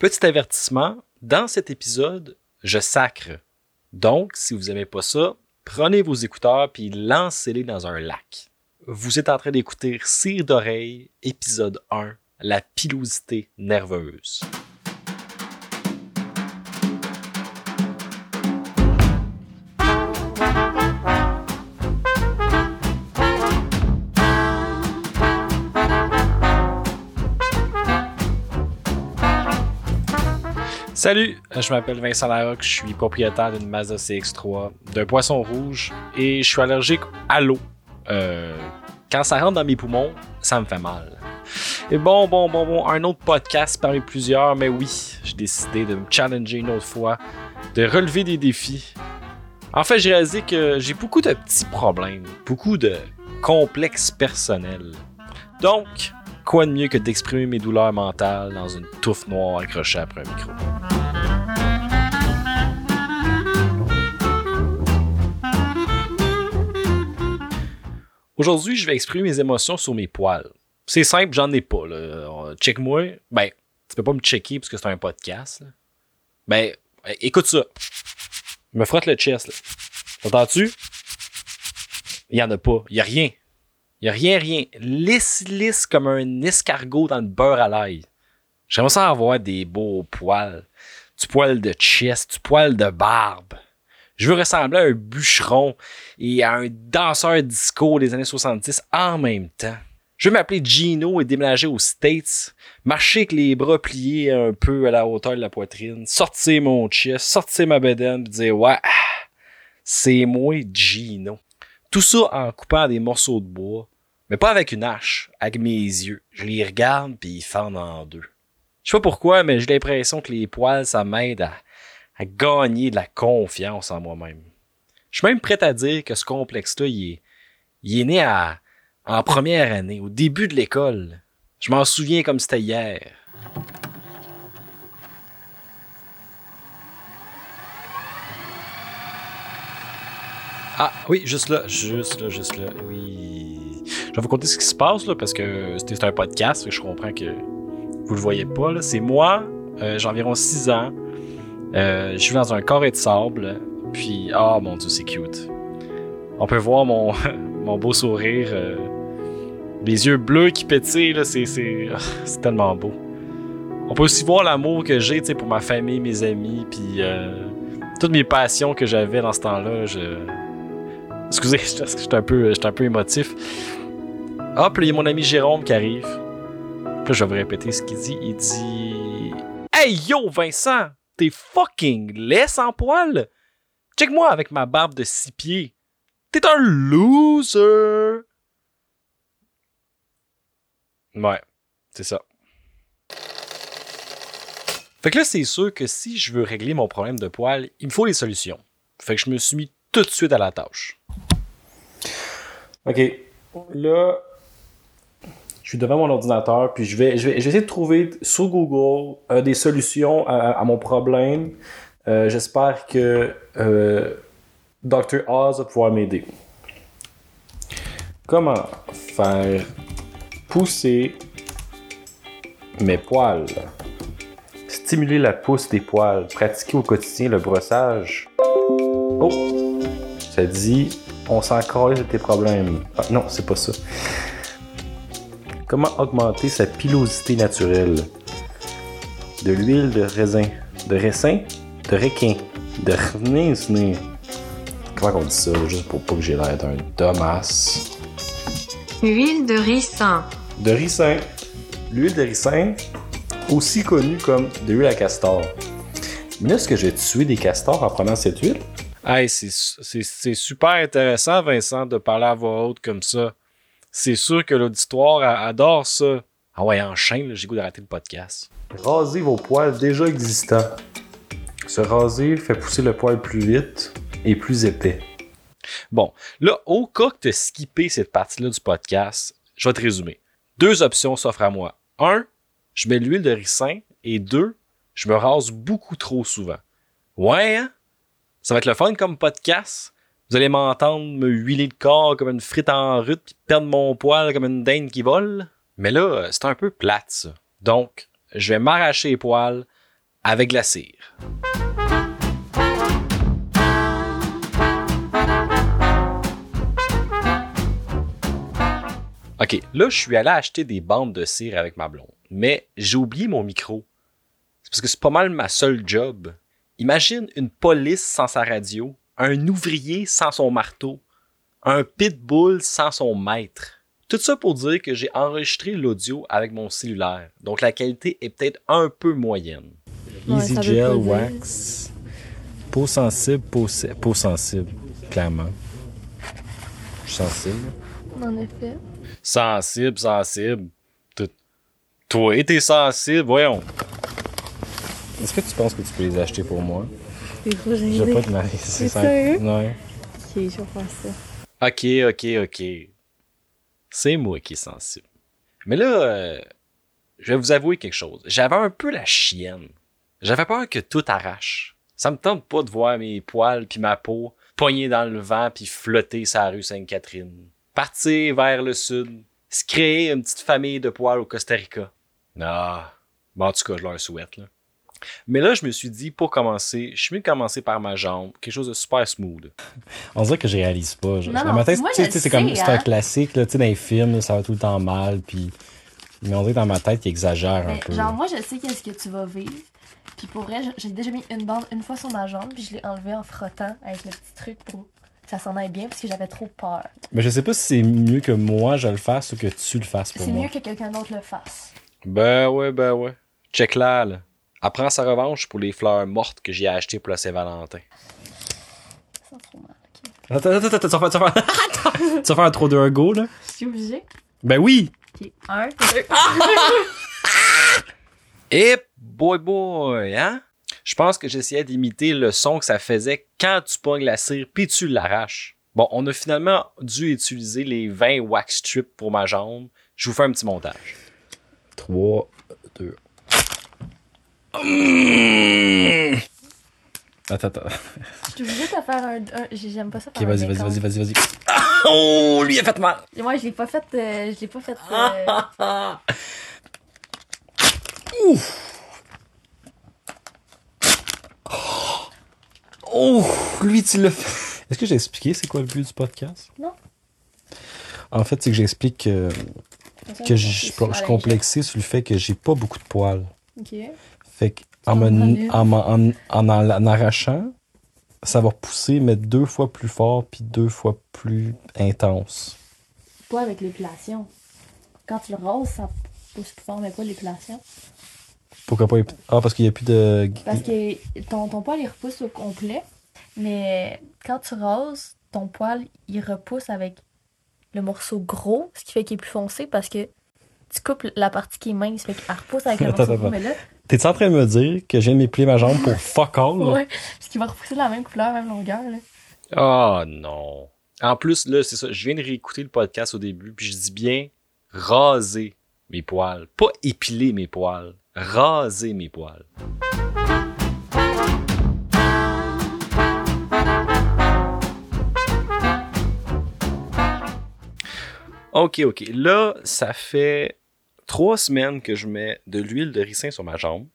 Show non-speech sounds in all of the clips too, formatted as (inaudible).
Petit avertissement, dans cet épisode, je sacre. Donc, si vous n'aimez pas ça, prenez vos écouteurs puis lancez-les dans un lac. Vous êtes en train d'écouter Cire d'oreille, épisode 1, la pilosité nerveuse. Salut, je m'appelle Vincent Larocque, je suis propriétaire d'une Mazda CX-3, d'un poisson rouge et je suis allergique à l'eau. Euh, quand ça rentre dans mes poumons, ça me fait mal. Et bon, bon, bon, bon, un autre podcast parmi plusieurs, mais oui, j'ai décidé de me challenger une autre fois, de relever des défis. En fait, j'ai réalisé que j'ai beaucoup de petits problèmes, beaucoup de complexes personnels. Donc, quoi de mieux que d'exprimer mes douleurs mentales dans une touffe noire accrochée après un micro? Aujourd'hui, je vais exprimer mes émotions sur mes poils. C'est simple, j'en ai pas. Là. Check-moi. Ben, tu peux pas me checker parce que c'est un podcast. Là. Ben, écoute ça. Me frotte le chest. T'entends-tu? Il y en a pas. Il y a rien. Il y a rien, rien. Lisse, lisse comme un escargot dans le beurre à l'ail. J'aimerais ça avoir des beaux poils. Du poil de chest, du poil de barbe. Je veux ressembler à un bûcheron et à un danseur disco des années 70 en même temps. Je veux m'appeler Gino et déménager aux States, marcher avec les bras pliés un peu à la hauteur de la poitrine, sortir mon chest, sortir ma bedaine et dire ouais, c'est moi Gino. Tout ça en coupant des morceaux de bois, mais pas avec une hache, avec mes yeux. Je les regarde puis ils fendent en deux. Je sais pas pourquoi, mais j'ai l'impression que les poils, ça m'aide à, à gagner de la confiance en moi-même. Je suis même prêt à dire que ce complexe-là, il est, né à, en première année, au début de l'école. Je m'en souviens comme c'était hier. Ah oui, juste là, juste là, juste là. Oui. Je vais vous conter ce qui se passe là, parce que c'est un podcast, et je comprends que vous le voyez pas. C'est moi, euh, j'ai environ 6 ans. Euh, je suis dans un carré de sable. Puis, ah mon dieu, c'est cute. On peut voir mon, (laughs) mon beau sourire. euh, les yeux bleus qui pétillent, là, c'est, c'est, ah, (laughs) c'est tellement beau. On peut aussi voir l'amour que j'ai pour ma famille, mes amis, puis euh, toutes mes passions que j'avais dans ce temps-là. Je... Excusez, (laughs) j'étais un, peu, un peu émotif. Hop, là, il y a mon ami Jérôme qui arrive. Puis Là, je vais vous répéter ce qu'il dit. Il dit Hey yo, Vincent, t'es fucking laisse en poil. Check-moi avec ma barbe de six pieds. T'es un loser. Ouais, c'est ça. Fait que là, c'est sûr que si je veux régler mon problème de poil, il me faut des solutions. Fait que je me suis mis tout de suite à la tâche. Ok, là, je suis devant mon ordinateur, puis je vais, je vais, essayer de trouver sur Google euh, des solutions à, mon problème. Euh, J'espère que euh, Dr. Oz va pouvoir m'aider. Comment faire pousser mes poils? Stimuler la pousse des poils. Pratiquer au quotidien le brossage. Oh! Ça dit, on s'en de tes problèmes. Ah, non, c'est pas ça. Comment augmenter sa pilosité naturelle? De l'huile de raisin. De raisin? De requin. De revenir. Comment on dit ça, juste pour pas que j'ai l'air d'un domas? Huile de ricin. De ricin. L'huile de ricin, aussi connue comme de l'huile à castor. Mais là, est-ce que je vais tuer des castors en prenant cette huile? Hey, c'est super intéressant, Vincent, de parler à voix haute comme ça. C'est sûr que l'auditoire adore ça. Ah ouais, enchaîne, j'ai goût d'arrêter le podcast. Rasez vos poils déjà existants. Se raser fait pousser le poil plus vite et plus épais. Bon, là, au cas que tu as skippé cette partie-là du podcast, je vais te résumer. Deux options s'offrent à moi. Un, je mets l'huile de ricin. Et deux, je me rase beaucoup trop souvent. Ouais, hein? Ça va être le fun comme podcast? Vous allez m'entendre me huiler le corps comme une frite en rute puis perdre mon poil comme une dinde qui vole? Mais là, euh, c'est un peu plate, ça. Donc, je vais m'arracher les poils avec la cire. OK, là, je suis allé acheter des bandes de cire avec ma blonde, mais j'ai oublié mon micro. C'est parce que c'est pas mal ma seule job. Imagine une police sans sa radio, un ouvrier sans son marteau, un pitbull sans son maître. Tout ça pour dire que j'ai enregistré l'audio avec mon cellulaire, donc la qualité est peut-être un peu moyenne. Ouais, Easy Gel Wax. Peau sensible, peau, se- peau sensible, clairement. Je suis sensible. En effet. Sensible, sensible. Toi, t'es sensible, voyons. Est-ce que tu penses que tu peux les acheter pour moi? Trop gêné. vais pas te marier, c'est C'est simple. sérieux? Ouais. Ok, je vais faire ça. Ok, ok, ok. C'est moi qui est sensible. Mais là, euh, je vais vous avouer quelque chose. J'avais un peu la chienne. J'avais peur que tout arrache. Ça me tente pas de voir mes poils puis ma peau poignés dans le vent puis flotter sur la rue Sainte-Catherine. Partir vers le sud. Se créer une petite famille de poils au Costa Rica. Ah, bon, en tout cas, je leur souhaite, là. Mais là, je me suis dit, pour commencer, je suis mieux de commencer par ma jambe. Quelque chose de super smooth. On dirait que je réalise pas. genre. Non, sais, c'est comme c'est un hein. classique, là, tu sais, dans les films, là, ça va tout le temps mal, puis. Mais on dirait dans ma tête qu'il exagère un Mais peu. genre, moi, je sais qu'est-ce que tu vas vivre. Puis pour vrai, j'ai déjà mis une bande une fois sur ma jambe, puis je l'ai enlevée en frottant avec le petit truc pour que ça s'en aille bien, parce que j'avais trop peur. Mais je sais pas si c'est mieux que moi je le fasse ou que tu le fasses pour C'est moi. mieux que quelqu'un d'autre le fasse. Ben ouais, ben ouais. Check là, là. Elle prend sa revanche pour les fleurs mortes que j'ai achetées pour la Saint-Valentin. Ça sent trop mal, ok. Attends, attends, attends, tu vas faire, tu vas faire, Attends, tu vas faire un trop de un go, là? Je suis obligée. Ben oui! Ok, un, deux. (laughs) Et boy boy, hein? Je pense que j'essayais d'imiter le son que ça faisait quand tu pognes la cire puis tu l'arraches. Bon, on a finalement dû utiliser les 20 wax strips pour ma jambe. Je vous fais un petit montage. 3, 2. Attends, attends. Je suis obligée de te faire un. un- J'aime pas ça. Ok, vas-y, vas-y, vas-y, vas-y, vas-y. Oh, lui il a fait mal! Et Moi, je l'ai pas fait. euh, je l'ai pas fait. euh, Oh, lui, tu l'as fait. Est-ce que j'ai expliqué c'est quoi le but du podcast? Non. En fait, c'est que j'explique que, que je, suis complexé sur le fait que j'ai pas beaucoup de poils. Ok. Fait que en, me- Enlève. en, m'en- en, en, en, en arrachant, ça va pousser, mais deux fois plus fort puis deux fois plus intense. Pas avec l'épilation. Quand tu le roses, ça pousse plus fort, mais pas l'épilation. Pourquoi pas? Ah, parce qu'il n'y a plus de. Parce que ton, ton poil, il repousse au complet. Mais quand tu roses, ton poil, il repousse avec le morceau gros, ce qui fait qu'il est plus foncé parce que tu coupes la partie qui est mince, fait qu'elle repousse avec (laughs) le Attends, morceau. Mais là, T'es-tu en train de me dire que je viens de m'épiler ma jambe pour (laughs) fuck all? là? ouais, parce qu'il va repousser de la même couleur, même longueur. Là. Oh non. En plus, là, c'est ça. Je viens de réécouter le podcast au début, puis je dis bien raser mes poils. Pas épiler mes poils. Raser mes poils. Ok, ok. Là, ça fait trois semaines que je mets de l'huile de ricin sur ma jambe.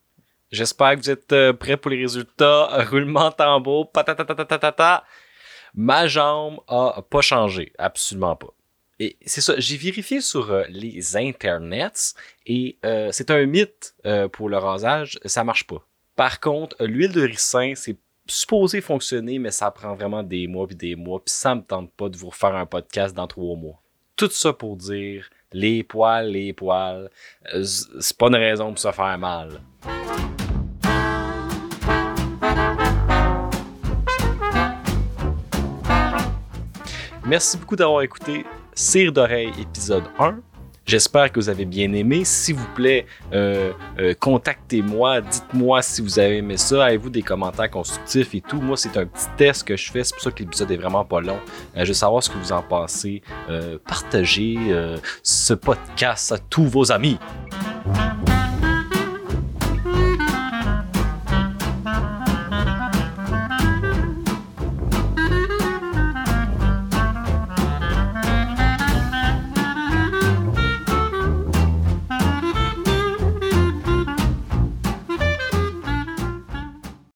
J'espère que vous êtes euh, prêts pour les résultats. (laughs) Roulement tambour. Patatatatata. Ma jambe a pas changé. Absolument pas. Et c'est ça, j'ai vérifié sur euh, les internets et euh, c'est un mythe pour le rasage, ça marche pas. Par contre, l'huile de ricin, c'est supposé fonctionner, mais ça prend vraiment des mois puis des mois, puis ça me tente pas de vous refaire un podcast dans trois mois. Tout ça pour dire, les poils, les poils, euh, c'est pas une raison pour se faire mal. Merci beaucoup d'avoir écouté Cire d'oreille épisode 1. J'espère que vous avez bien aimé. S'il vous plaît, euh, euh, contactez-moi, dites-moi si vous avez aimé ça, avez-vous des commentaires constructifs et tout? Moi, c'est un petit test que je fais, c'est pour ça que l'épisode est vraiment pas long. Euh, je veux savoir ce que vous en pensez. Euh, partagez euh, ce podcast à tous vos amis.